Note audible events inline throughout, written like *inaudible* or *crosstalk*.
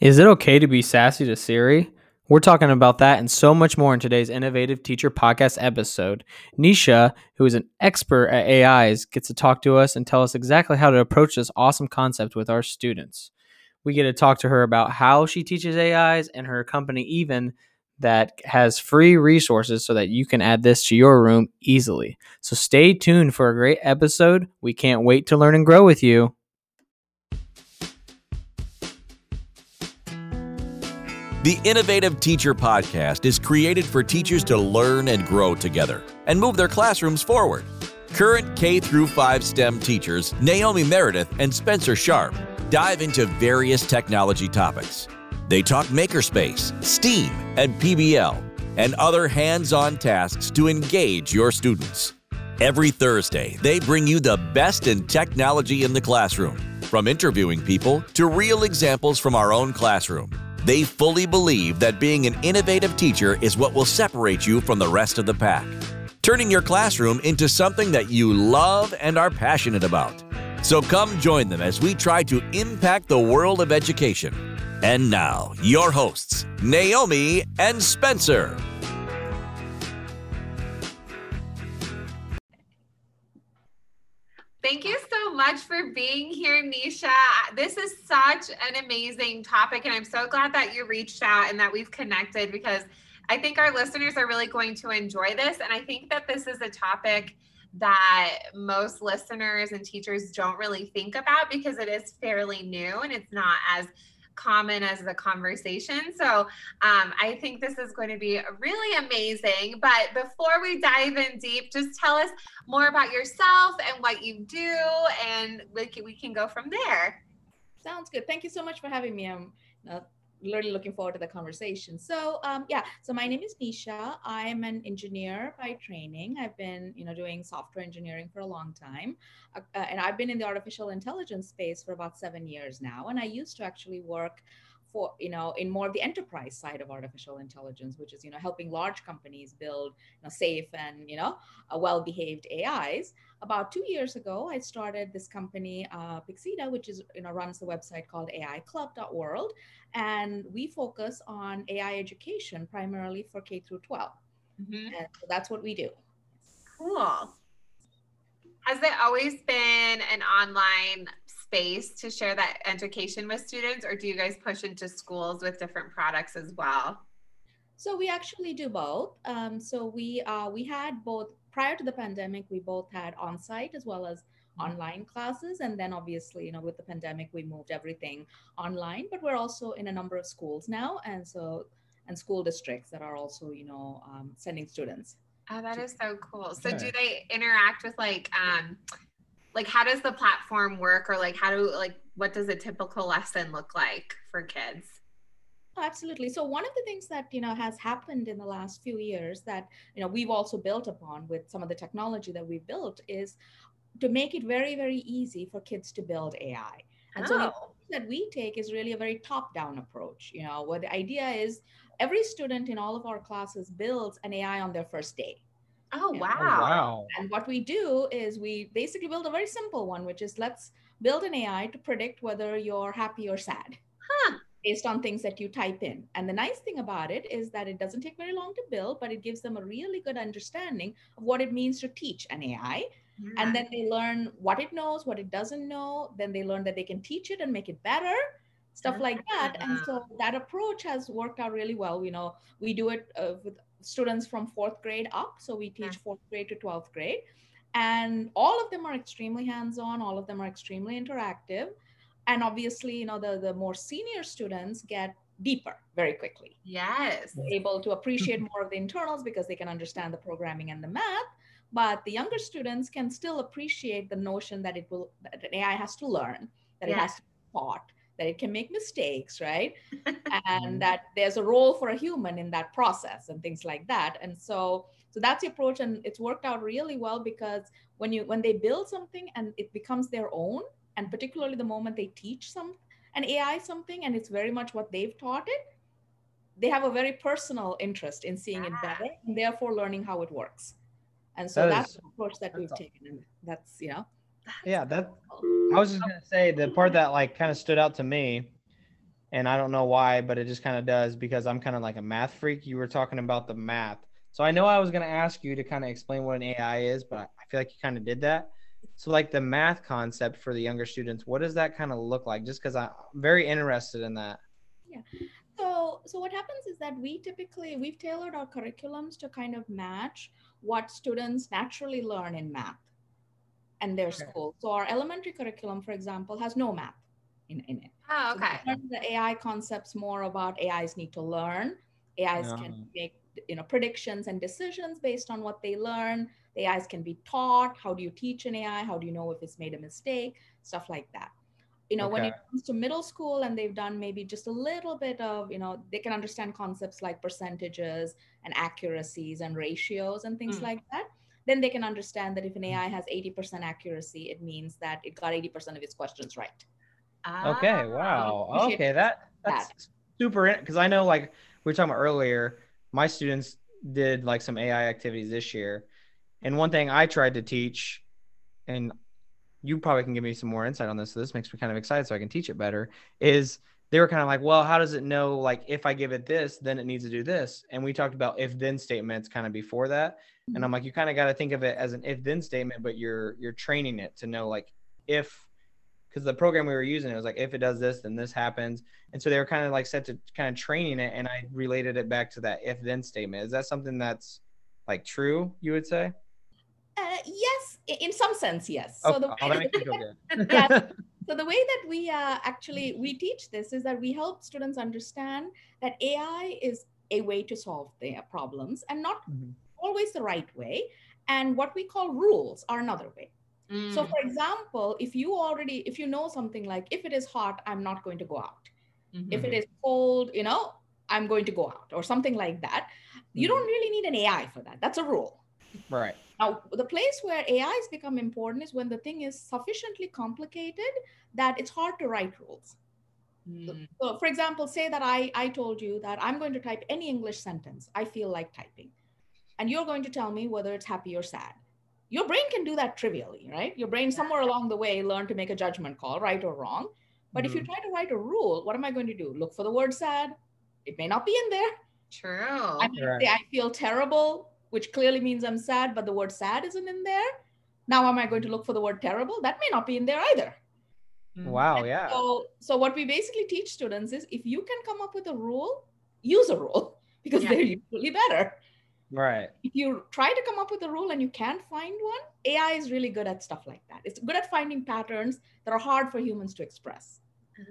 Is it okay to be sassy to Siri? We're talking about that and so much more in today's Innovative Teacher Podcast episode. Nisha, who is an expert at AIs, gets to talk to us and tell us exactly how to approach this awesome concept with our students. We get to talk to her about how she teaches AIs and her company, even that has free resources so that you can add this to your room easily. So stay tuned for a great episode. We can't wait to learn and grow with you. The Innovative Teacher Podcast is created for teachers to learn and grow together and move their classrooms forward. Current K through 5 STEM teachers Naomi Meredith and Spencer Sharp dive into various technology topics. They talk makerspace, STEAM, and PBL, and other hands-on tasks to engage your students. Every Thursday, they bring you the best in technology in the classroom, from interviewing people to real examples from our own classroom. They fully believe that being an innovative teacher is what will separate you from the rest of the pack, turning your classroom into something that you love and are passionate about. So come join them as we try to impact the world of education. And now, your hosts, Naomi and Spencer. Thank you much for being here, Nisha. This is such an amazing topic, and I'm so glad that you reached out and that we've connected because I think our listeners are really going to enjoy this. And I think that this is a topic that most listeners and teachers don't really think about because it is fairly new and it's not as common as the conversation. So um, I think this is going to be really amazing. But before we dive in deep, just tell us more about yourself and what you do, and we can, we can go from there. Sounds good. Thank you so much for having me. I'm uh, really looking forward to the conversation. So um, yeah, so my name is Nisha. I am an engineer by training. I've been you know doing software engineering for a long time, uh, and I've been in the artificial intelligence space for about seven years now. And I used to actually work for you know in more of the enterprise side of artificial intelligence which is you know helping large companies build you know safe and you know well behaved ais about two years ago i started this company uh, Pyxeda which is you know runs the website called aiclub.world and we focus on ai education primarily for k through 12 mm-hmm. and so that's what we do. Cool. Has it always been an online space to share that education with students, or do you guys push into schools with different products as well? So we actually do both. Um, so we uh, we had both prior to the pandemic. We both had on-site as well as online classes, and then obviously, you know, with the pandemic, we moved everything online. But we're also in a number of schools now, and so and school districts that are also, you know, um, sending students. Oh, that is so cool. So, do they interact with like um, like how does the platform work? Or like how do like what does a typical lesson look like for kids? Absolutely. So one of the things that you know has happened in the last few years that you know we've also built upon with some of the technology that we've built is to make it very very easy for kids to build ai and oh. so the oh. that we take is really a very top down approach. You know where the idea is every student in all of our classes builds an ai on their first day Oh, wow. Oh, wow. And what we do is we basically build a very simple one, which is let's build an AI to predict whether you're happy or sad. Huh. Based on things that you type in. And the nice thing about it is that it doesn't take very long to build, but it gives them a really good understanding of what it means to teach an AI. Yeah. And then they learn what it knows, what it doesn't know. Then they learn that they can teach it and make it better stuff like that and so that approach has worked out really well you know we do it uh, with students from fourth grade up. So we teach fourth grade to 12th grade. And all of them are extremely hands-on, all of them are extremely interactive. And obviously, you know, the, the more senior students get deeper very quickly. Yes. They're able to appreciate more of the internals because they can understand the programming and the math. But the younger students can still appreciate the notion that it will that AI has to learn, that it has to be taught, that it can make mistakes, right? *laughs* and mm-hmm. that there's a role for a human in that process and things like that. And so so that's the approach and it's worked out really well because when you when they build something and it becomes their own and particularly the moment they teach some an AI something and it's very much what they've taught it, they have a very personal interest in seeing it better and therefore learning how it works. And so that that's is, the approach that we've taken. And that's, you know, yeah, that I was just gonna say the part that like kind of stood out to me and I don't know why, but it just kind of does because I'm kind of like a math freak. You were talking about the math. So I know I was going to ask you to kind of explain what an AI is, but I feel like you kind of did that. So like the math concept for the younger students, what does that kind of look like? Just because I'm very interested in that. Yeah. So so what happens is that we typically we've tailored our curriculums to kind of match what students naturally learn in math and their okay. school. So our elementary curriculum, for example, has no math in, in it. Oh, okay. So the AI concepts more about AIs need to learn. AIs can make you know predictions and decisions based on what they learn. The AIs can be taught. How do you teach an AI? How do you know if it's made a mistake? Stuff like that. You know, okay. when it comes to middle school and they've done maybe just a little bit of, you know, they can understand concepts like percentages and accuracies and ratios and things mm. like that then they can understand that if an AI has 80% accuracy, it means that it got 80% of its questions right. Okay. Ah, wow. Okay. That that's that. super because I know like we were talking about earlier, my students did like some AI activities this year. And one thing I tried to teach, and you probably can give me some more insight on this. So this makes me kind of excited so I can teach it better, is they were kind of like, well, how does it know like if I give it this, then it needs to do this? And we talked about if then statements kind of before that. And I'm mm-hmm. like, you kind of got to think of it as an if then statement, but you're you're training it to know like if because the program we were using it was like if it does this then this happens and so they were kind of like set to kind of training it and i related it back to that if then statement is that something that's like true you would say uh, yes in some sense yes so the, oh, way, *laughs* yeah, *laughs* so the way that we uh, actually we teach this is that we help students understand that ai is a way to solve their problems and not mm-hmm. always the right way and what we call rules are another way Mm. So, for example, if you already, if you know something like, if it is hot, I'm not going to go out. Mm-hmm. If it is cold, you know, I'm going to go out or something like that. Mm-hmm. You don't really need an AI for that. That's a rule. Right. Now, the place where AIs become important is when the thing is sufficiently complicated that it's hard to write rules. Mm. So, for example, say that I, I told you that I'm going to type any English sentence I feel like typing. And you're going to tell me whether it's happy or sad your brain can do that trivially, right? Your brain somewhere along the way learned to make a judgment call, right or wrong. But mm-hmm. if you mm-hmm. try to write a rule, what am I going to do? Look for the word sad. It may not be in there. True. I mean, right. say I feel terrible, which clearly means I'm sad, but the word sad isn't in there. Now, am I going to look for the word terrible? That may not be in there either. Mm. Wow. And yeah. So, so what we basically teach students is if you can come up with a rule, use a rule *laughs* because yeah. they're usually better. Right. If you try to come up with a rule and you can't find one, AI is really good at stuff like that. It's good at finding patterns that are hard for humans to express.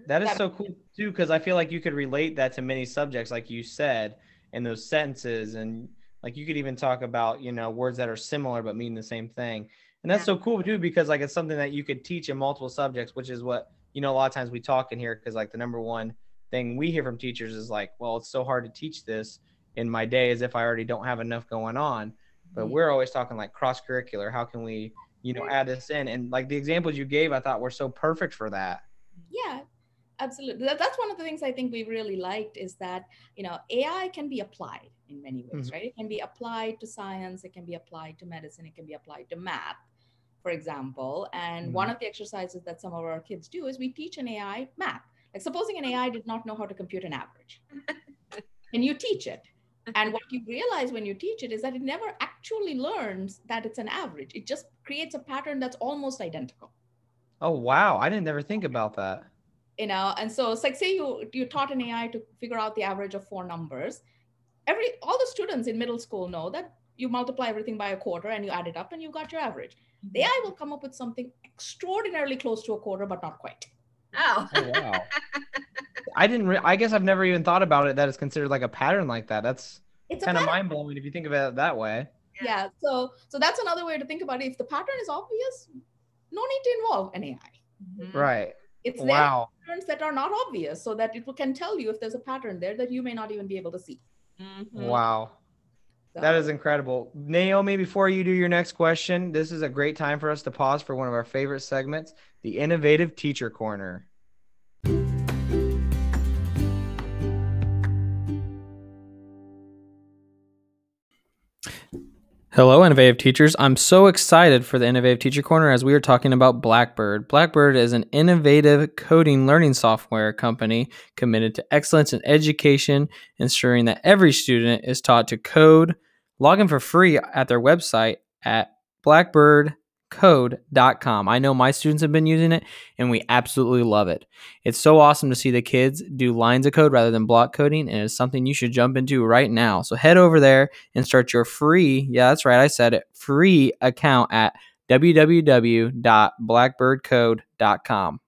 That is that, so cool too, because I feel like you could relate that to many subjects, like you said, in those sentences, and like you could even talk about, you know, words that are similar but mean the same thing. And that's yeah. so cool too, because like it's something that you could teach in multiple subjects, which is what you know a lot of times we talk in here, because like the number one thing we hear from teachers is like, well, it's so hard to teach this in my day as if I already don't have enough going on. But mm-hmm. we're always talking like cross curricular. How can we, you know, add this in? And like the examples you gave, I thought were so perfect for that. Yeah, absolutely. That's one of the things I think we really liked is that, you know, AI can be applied in many ways, mm-hmm. right? It can be applied to science, it can be applied to medicine, it can be applied to math, for example. And mm-hmm. one of the exercises that some of our kids do is we teach an AI math. Like supposing an AI did not know how to compute an average. *laughs* and you teach it and what you realize when you teach it is that it never actually learns that it's an average. It just creates a pattern that's almost identical. Oh wow, I didn't ever think about that. You know, and so it's like say you you taught an AI to figure out the average of four numbers. Every all the students in middle school know that you multiply everything by a quarter and you add it up and you got your average. The AI will come up with something extraordinarily close to a quarter, but not quite. Oh, oh wow. *laughs* I didn't. Re- I guess I've never even thought about it. That is considered like a pattern like that. That's it's kind of mind blowing if you think of it that way. Yeah. So so that's another way to think about it. If the pattern is obvious, no need to involve an AI. Mm-hmm. Right. It's wow. patterns that are not obvious, so that it can tell you if there's a pattern there that you may not even be able to see. Mm-hmm. Wow. So. That is incredible. Naomi, before you do your next question, this is a great time for us to pause for one of our favorite segments, the Innovative Teacher Corner. Hello, Innovative Teachers. I'm so excited for the Innovative Teacher Corner as we are talking about Blackbird. Blackbird is an innovative coding learning software company committed to excellence in education, ensuring that every student is taught to code. Log in for free at their website at Blackbird code.com. I know my students have been using it and we absolutely love it. It's so awesome to see the kids do lines of code rather than block coding and it's something you should jump into right now. So head over there and start your free, yeah, that's right, I said it, free account at www.blackbirdcode.com.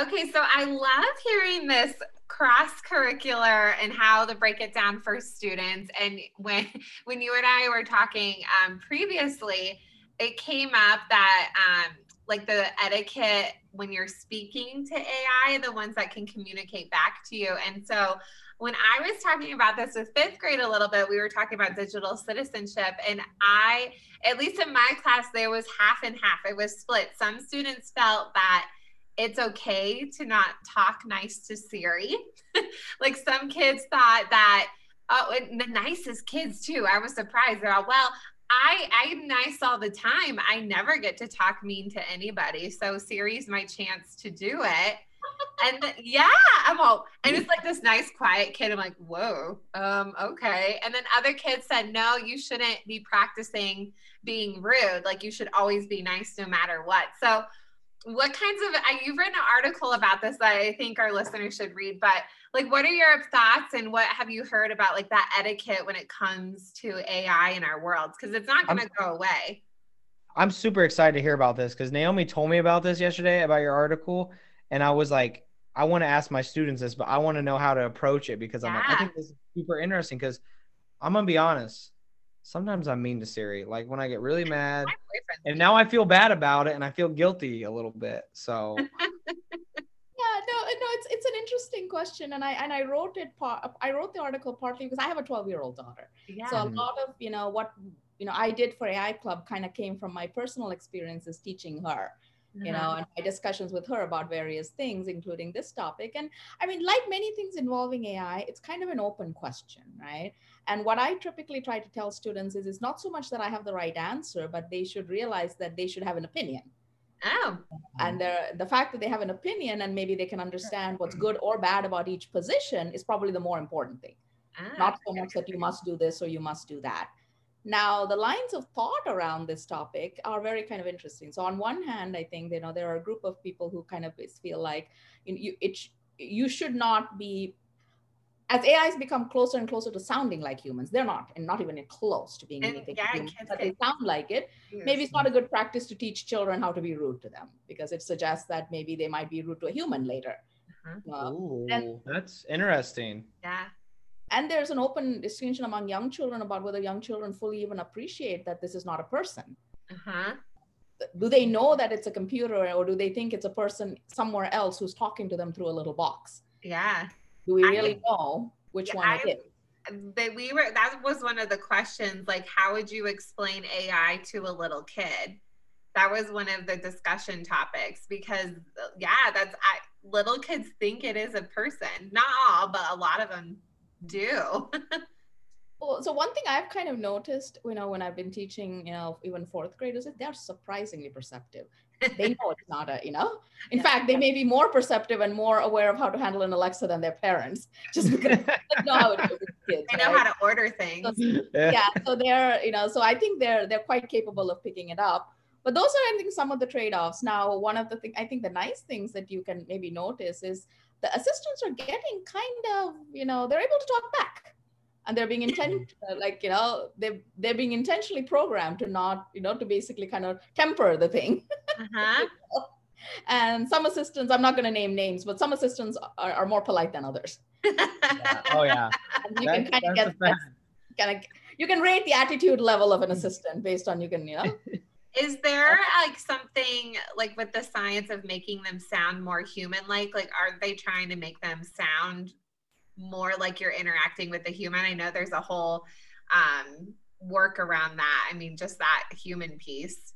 Okay, so I love hearing this cross curricular and how to break it down for students. And when *laughs* when you and I were talking um, previously, it came up that um, like the etiquette when you're speaking to AI, the ones that can communicate back to you. And so when I was talking about this with fifth grade a little bit, we were talking about digital citizenship. And I, at least in my class, there was half and half. It was split. Some students felt that it's okay to not talk nice to Siri. *laughs* like some kids thought that, oh, the nicest kids too. I was surprised. They're all, well, I I'm nice all the time. I never get to talk mean to anybody. So Siri's my chance to do it. and the, *laughs* yeah, I'm all and it's like this nice quiet kid. I'm like, whoa, um, okay. And then other kids said, no, you shouldn't be practicing being rude. Like you should always be nice no matter what. So what kinds of you've written an article about this that i think our listeners should read but like what are your thoughts and what have you heard about like that etiquette when it comes to ai in our worlds because it's not going to go away. I'm super excited to hear about this because naomi told me about this yesterday about your article and i was like i want to ask my students this but i want to know how to approach it because i'm like i think this is super interesting because i'm gonna be honest sometimes I'm mean to Siri. Like when I get really *laughs* mad, and now I feel bad about it, and I feel guilty a little bit. So. *laughs* yeah, no, uh, no, it's it's an interesting question, and I and I wrote it. Part uh, I wrote the article partly because I have a 12 year old daughter. Yeah. So a mm-hmm. lot of you know what you know I did for AI Club kind of came from my personal experiences teaching her you know, mm-hmm. and my discussions with her about various things, including this topic. And I mean, like many things involving AI, it's kind of an open question, right? And what I typically try to tell students is it's not so much that I have the right answer, but they should realize that they should have an opinion. Oh. And the fact that they have an opinion and maybe they can understand what's good or bad about each position is probably the more important thing. Ah, not so much that you must do this or you must do that. Now, the lines of thought around this topic are very kind of interesting. So, on one hand, I think you know there are a group of people who kind of feel like you, know, you it you should not be as AIs become closer and closer to sounding like humans, they're not, and not even close to being and anything yeah, human, but they sound like it. Yes. Maybe it's not a good practice to teach children how to be rude to them because it suggests that maybe they might be rude to a human later. Uh-huh. Uh, Ooh, and, that's interesting. Yeah and there's an open distinction among young children about whether young children fully even appreciate that this is not a person. Uh-huh. do they know that it's a computer or do they think it's a person somewhere else who's talking to them through a little box? Yeah. Do we really I, know which yeah, one I, it is? That we were that was one of the questions like how would you explain ai to a little kid? That was one of the discussion topics because yeah that's I, little kids think it is a person. Not all but a lot of them do. *laughs* well, so one thing I've kind of noticed, you know, when I've been teaching, you know, even fourth graders, is they're surprisingly perceptive. They know it's not a, you know. In yeah. fact, they may be more perceptive and more aware of how to handle an Alexa than their parents, just because they know how with kids. *laughs* They know right? how to order things. So, yeah, so they're, you know, so I think they're they're quite capable of picking it up. But those are, I think, some of the trade-offs. Now, one of the things I think the nice things that you can maybe notice is the assistants are getting kind of, you know, they're able to talk back. And they're being intent like you know they they're being intentionally programmed to not you know to basically kind of temper the thing. Uh-huh. *laughs* and some assistants i'm not going to name names but some assistants are, are more polite than others. Yeah. *laughs* oh yeah. And you can kind of get kind of you can rate the attitude level of an assistant based on you can you know is there like something like with the science of making them sound more human like? Like, are they trying to make them sound more like you're interacting with a human? I know there's a whole um, work around that. I mean, just that human piece.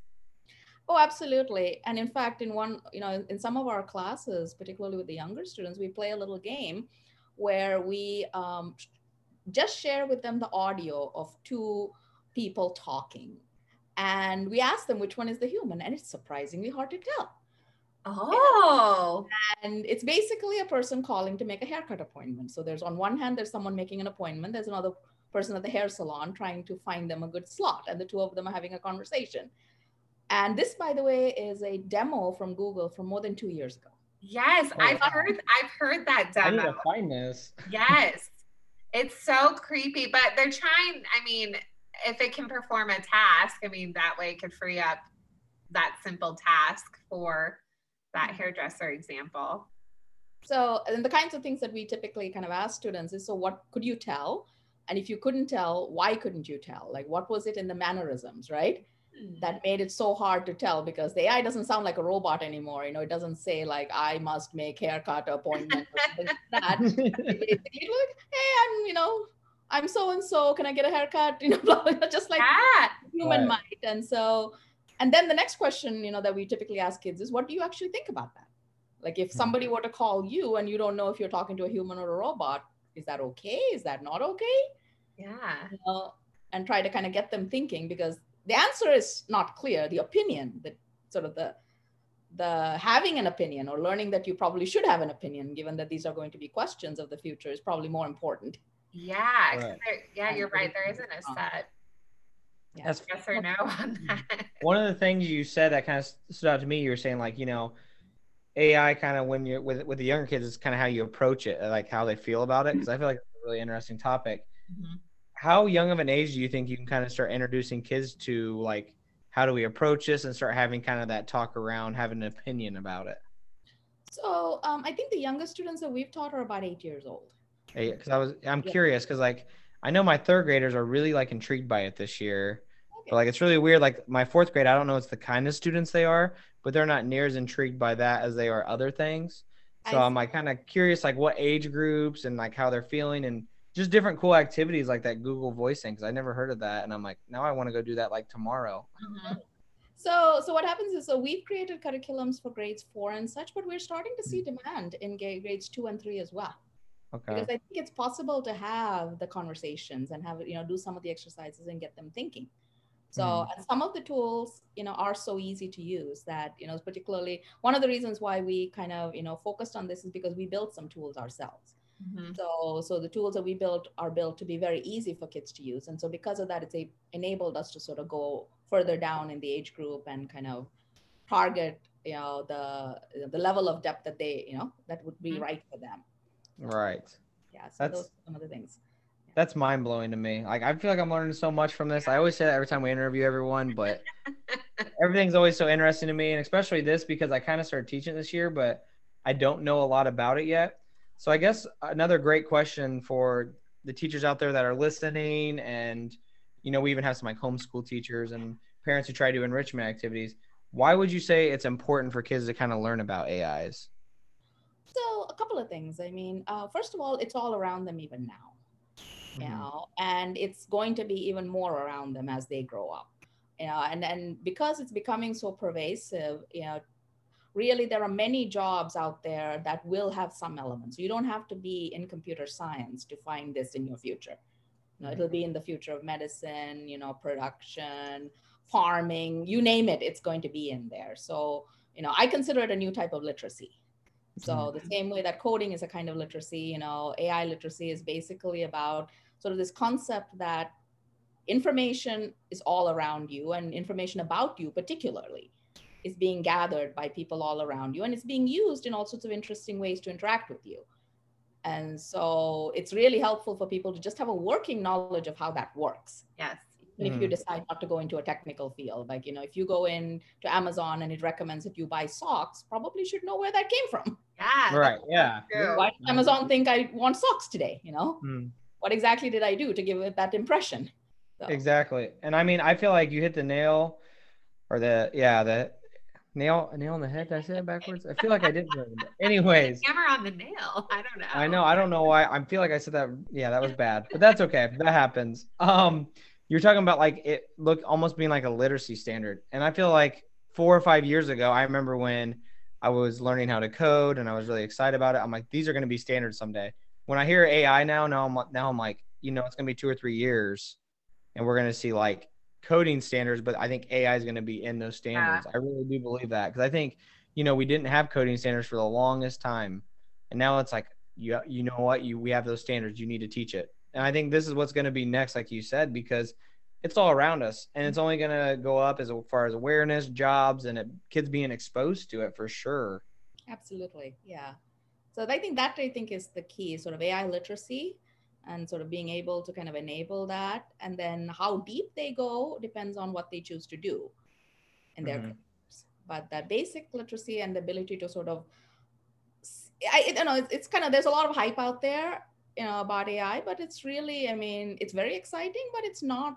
Oh, absolutely. And in fact, in one, you know, in some of our classes, particularly with the younger students, we play a little game where we um, just share with them the audio of two people talking. And we ask them which one is the human, and it's surprisingly hard to tell. Oh. And it's basically a person calling to make a haircut appointment. So there's on one hand, there's someone making an appointment, there's another person at the hair salon trying to find them a good slot, and the two of them are having a conversation. And this, by the way, is a demo from Google from more than two years ago. Yes, Oh, I've wow. heard I've heard that demo I need to find this. Yes. It's so creepy, but they're trying, I mean, if it can perform a task, I mean, that way it could free up that simple task for that hairdresser example. So, and the kinds of things that we typically kind of ask students is so, what could you tell? And if you couldn't tell, why couldn't you tell? Like, what was it in the mannerisms, right? Hmm. That made it so hard to tell because the AI doesn't sound like a robot anymore. You know, it doesn't say, like, I must make haircut appointment or something like that. *laughs* basically like, hey, I'm, you know, I'm so and so. Can I get a haircut? *laughs* You know, blah, blah, blah, just like yeah. human Right. might. And so, and then the next question, you know, that we typically ask kids is, what do you actually think about that? Like, if hmm. somebody were to call you and you don't know if you're talking to a human or a robot, is that okay? Is that not okay? Yeah. You know, and try to kind of get them thinking because the answer is not clear. The opinion, that sort of the the having an opinion or learning that you probably should have an opinion, given that these are going to be questions of the future, is probably more important. Yeah. 'cause Right. there- yeah, you're right. There isn't a set Yeah. That's yes or no on *laughs* that. one of the things you said that kind of stood out to me. You were saying like, you know, AI kind of when you're with with the younger kids is kind of how you approach it, like how they feel about it. Because I feel like it's a really interesting topic. Mhm. How young of an age do you think you can kind of start introducing kids to like how do we approach this and start having kind of that talk around having an opinion about it? So um, I think the youngest students that we've taught are about eight years old. Because I was I'm Yeah. curious because like I know my third graders are really like intrigued by it this year. Okay. But like it's really weird. Like my fourth grade, I don't know it's the kind of students they are, but they're not near as intrigued by that as they are other things. So I I'm like kind of curious, like what age groups and like how they're feeling and just different cool activities like that Google Voice thing. Cause I never heard of that. And I'm like, now I want to go do that like tomorrow. Mhm. So, so what happens is, so we've created curriculums for grades four and such, but we're starting to see demand in grades two and three as well. Okay. Because I think it's possible to have the conversations and have you know do some of the exercises and get them thinking. So, Mhm. and some of the tools, you know, are so easy to use that you know, particularly one of the reasons why we kind of you know focused on this is because we built some tools ourselves. Mhm. So, so the tools that we built are built to be very easy for kids to use, and so because of that, it's a, enabled us to sort of go further down in the age group and kind of target, you know, the the level of depth that they, you know, that would be Mhm. right for them. Right. Yeah, so That's- those are some of the things. That's mind blowing to me. Like I feel like I'm learning so much from this. I always say that every time we interview everyone, but *laughs* everything's always so interesting to me, and especially this because I kind of started teaching this year, but I don't know a lot about it yet. So I guess another great question for the teachers out there that are listening, and you know, we even have some like homeschool teachers and parents who try to do enrichment activities. Why would you say it's important for kids to kind of learn about AIs? So a couple of things. I mean, uh, first of all, it's all around them even now. you Mhm. know and it's going to be even more around them as they grow up you know and and because it's becoming so pervasive you know really there are many jobs out there that will have some elements you don't have to be in computer science to find this in your future you know, it'll be in the future of medicine you know production farming you name it it's going to be in there so you know i consider it a new type of literacy so the same way that coding is a kind of literacy, you know, AI literacy is basically about sort of this concept that information is all around you and information about you particularly is being gathered by people all around you and it's being used in all sorts of interesting ways to interact with you. And so it's really helpful for people to just have a working knowledge of how that works Yes. even if you Mhm. decide not to go into a technical field like you know if you go in to amazon and it recommends that you buy socks probably should know where that came from Yeah. Right. Yeah. true. why did amazon think i want socks today you know Mm. what exactly did i do to give it that impression So, Exactly. And I mean, I feel like you hit the nail or the, yeah, the nail, nail on the head. Did I say that backwards? I feel like I did. *laughs* Anyways, Hammer on the nail. I don't know. I know. I don't know why. I feel like I said that. Yeah, that was bad, but that's okay. That happens. Um, you're talking about like it look almost being like a literacy standard. And I feel like four or five years ago, I remember when I was learning how to code and I was really excited about it. I'm like, these are going to be standards someday. When I hear AI now, now I'm now I'm like, you know, it's going to be two or three years, and we're going to see like coding standards. But I think AI is going to be in those standards. Yeah. I really do believe that because I think, you know, we didn't have coding standards for the longest time, and now it's like, you you know what, you we have those standards. You need to teach it, and I think this is what's going to be next, like you said, because it's all around us and it's only going to go up as far as awareness jobs and it, kids being exposed to it for sure. Absolutely yeah. So i think that i think is the key sort of ai literacy and sort of being able to kind of enable that. And then how deep they go depends on what they choose to do in their mm-hmm. careers. But that basic literacy and the ability to sort of I, you know it's, it's kind of there's a lot of hype out there you know about ai but it's really i mean it's very exciting but it's not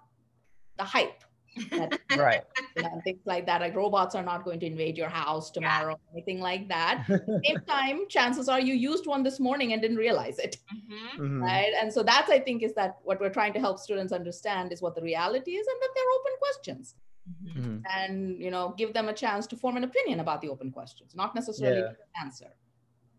the hype. That, *laughs* right. You know, things like that. Like robots are not going to invade your house tomorrow, yeah. anything like that. *laughs* Same time, chances are you used one this morning and didn't realize it. Mm-hmm. Mm-hmm. Right. And so that's I think is that what we're trying to help students understand is what the reality is and that they're open questions. Mm-hmm. mm-hmm. And you know, give them a chance to form an opinion about the open questions, not necessarily yeah. answer.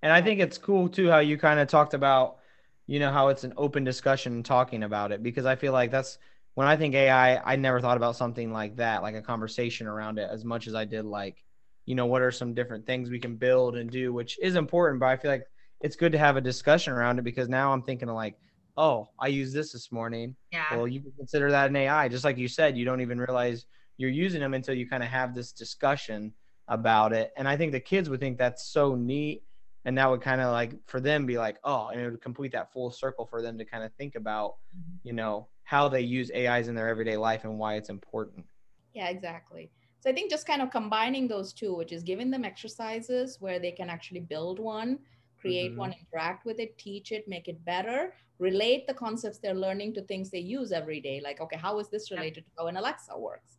And I think it's cool too how you kind of talked about, you know, how it's an open discussion talking about it because I feel like that's when I think AI, I never thought about something like that, like a conversation around it as much as I did like, you know, what are some different things we can build and do, which is important, but I feel like it's good to have a discussion around it because now I'm thinking of like, oh, I used this this morning. Yeah. Well, you can consider that an AI. Just like you said, you don't even realize you're using them until you kind of have this discussion about it. And I think the kids would think that's so neat. And that would kind of like for them be like, oh, and it would complete that full circle for them to kind of think about, mm-hmm. you know, how they use AIs in their everyday life and why it's important. Yeah, exactly. So I think just kind of combining those two, which is giving them exercises where they can actually build one, create mm-hmm. one, interact with it, teach it, make it better, relate the concepts they're learning to things they use every day. Like, okay, how is this related to how an Alexa works?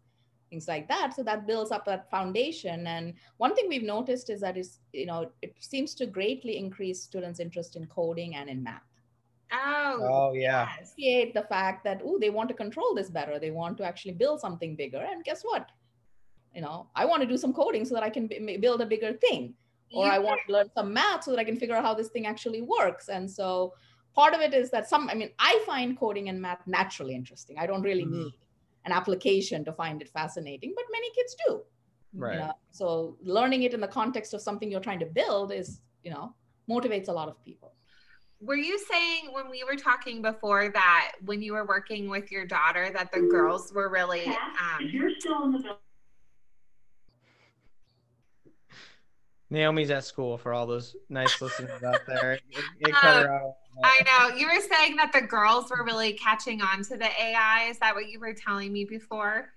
Things like that. So that builds up that foundation. And one thing we've noticed is that is, you know, it seems to greatly increase students' interest in coding and in math. Oh, oh yeah. Appreciate the fact that oh, they want to control this better. They want to actually build something bigger. And guess what? You know, I want to do some coding so that I can b- build a bigger thing, or I want to learn some math so that I can figure out how this thing actually works. And so, part of it is that some. I mean, I find coding and math naturally interesting. I don't really mm-hmm. need an application to find it fascinating, but many kids do. Right. You know? So learning it in the context of something you're trying to build is, you know, motivates a lot of people were you saying when we were talking before that when you were working with your daughter that the girls were really um, you're still in the building Naomi's at school for all those nice listeners out there. *laughs* It, it um, I know. You were saying that the girls were really catching on to the AI. Is that what you were telling me before?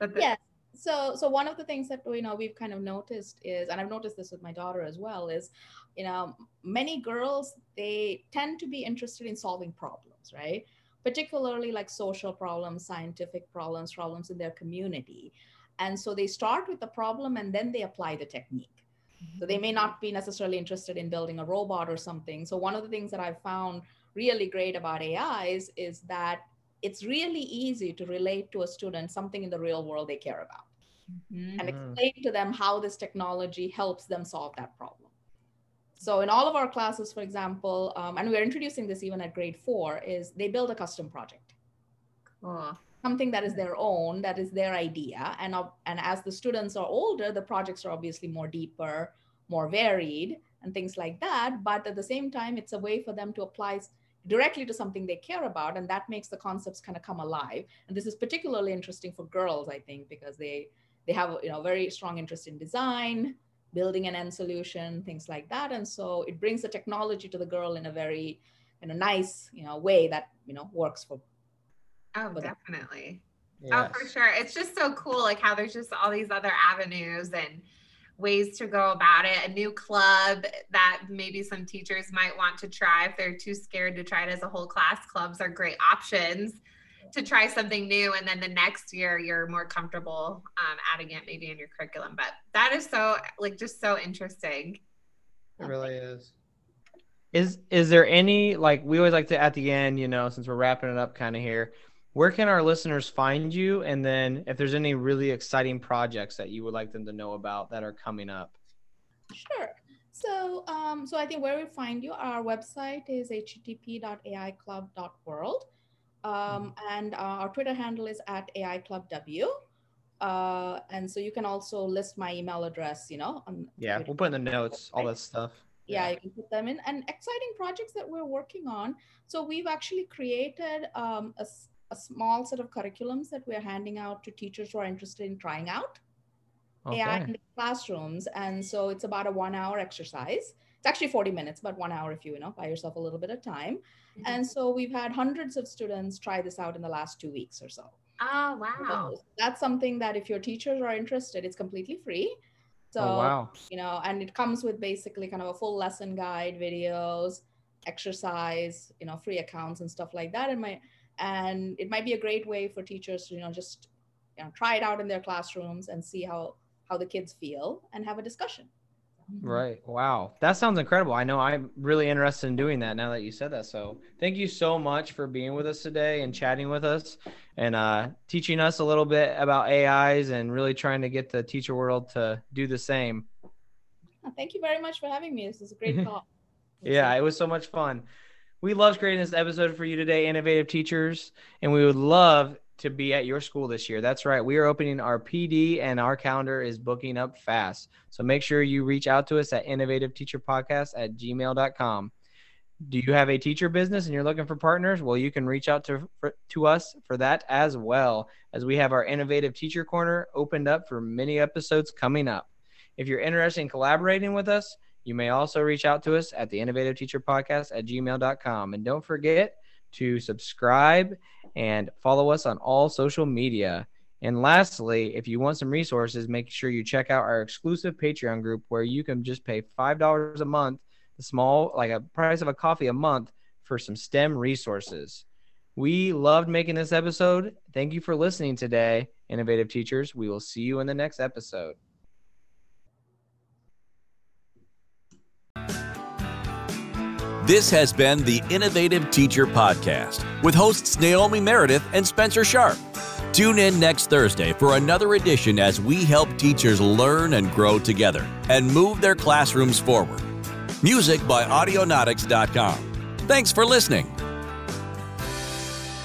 The- yes so so one of the things that you know we've kind of noticed is and i've noticed this with my daughter as well is you know many girls they tend to be interested in solving problems right? Particularly like social problems scientific problems problems in their community. And so they start with the problem and then they apply the technique. So they may not be necessarily interested in building a robot or something. So one of the things that i've found really great about ais is that it's really easy to relate to a student something in the real world they care about mm-hmm. and explain to them how this technology helps them solve that problem. So in all of our classes, for example, um, and we're introducing this even at grade four, is they build a custom project. Cool. Something that is their own, that is their idea. And, uh, and as the students are older, the projects are obviously more deeper, more varied, and things like that. But at the same time, it's a way for them to apply directly to something they care about and that makes the concepts kind of come alive. And this is particularly interesting for girls i think because they they have you know very strong interest in design building an end solution things like that. And so it brings the technology to the girl in a very in a nice you know way that you know works for oh for definitely. Yes. oh for sure. It's just so cool like how there's just all these other avenues and ways to go about it, a new club that maybe some teachers might want to try if they're too scared to try it as a whole class. Clubs are great options to try something new. And then the next year, you're more comfortable um, adding it maybe in your curriculum. But that is so, like, just so interesting. It really is. Is is there any like we always like to at the end, you know, since we're wrapping it up kind of here, where can our listeners find you? And then if there's any really exciting projects that you would like them to know about that are coming up. Sure. So, um, so I think where we find you, our website is http.aiclub.world. Um, mm-hmm. and uh, our Twitter handle is at AIClubW. Uh, and so you can also list my email address, you know. Yeah, Twitter. we'll put in the notes, all that stuff. Yeah, yeah, you can put them in. And exciting projects that we're working on. So we've actually created um, a, a small set of curriculums that we're handing out to teachers who are interested in trying out okay. AI in the classrooms. And so it's about a one hour exercise. It's actually 40 minutes, but one hour if you, you know, buy yourself a little bit of time. Mm-hmm. And so we've had hundreds of students try this out in the last two weeks or so. Oh, wow. So that's something that if your teachers are interested, it's completely free. So, oh, wow. you know, and it comes with basically kind of a full lesson guide, videos, exercise, you know, free accounts and stuff like that. And my, and it might be a great way for teachers to, you know, just, you know, try it out in their classrooms and see how, how the kids feel and have a discussion. Mm-hmm. Right. Wow. That sounds incredible. I know I'm really interested in doing that now that you said that. So thank you so much for being with us today and chatting with us and uh, teaching us a little bit about AIs and really trying to get the teacher world to do the same. Thank you very much for having me. This is a great *laughs* call. yeah, it was so much fun. We loved creating this episode for you today, Innovative Teachers, and we would love to be at your school this year. That's right. We are opening our PD and our calendar is booking up fast. So make sure you reach out to us at innovativeteacherpodcast at gmail.com. Do you have a teacher business and you're looking for partners? Well, you can reach out to, for, to us for that as well, as we have our Innovative Teacher Corner opened up for many episodes coming up. If you're interested in collaborating with us, you may also reach out to us at the Innovative Teacher Podcast at gmail.com. And don't forget, to subscribe and follow us on all social media. And lastly, if you want some resources, make sure you check out our exclusive Patreon group where you can just pay $5 a month, the small, like a price of a coffee a month for some STEM resources. We loved making this episode. Thank you for listening today, innovative teachers. We will see you in the next episode. This has been the Innovative Teacher Podcast with hosts Naomi Meredith and Spencer Sharp. Tune in next Thursday for another edition as we help teachers learn and grow together and move their classrooms forward. Music by Audionautix.com. Thanks for listening.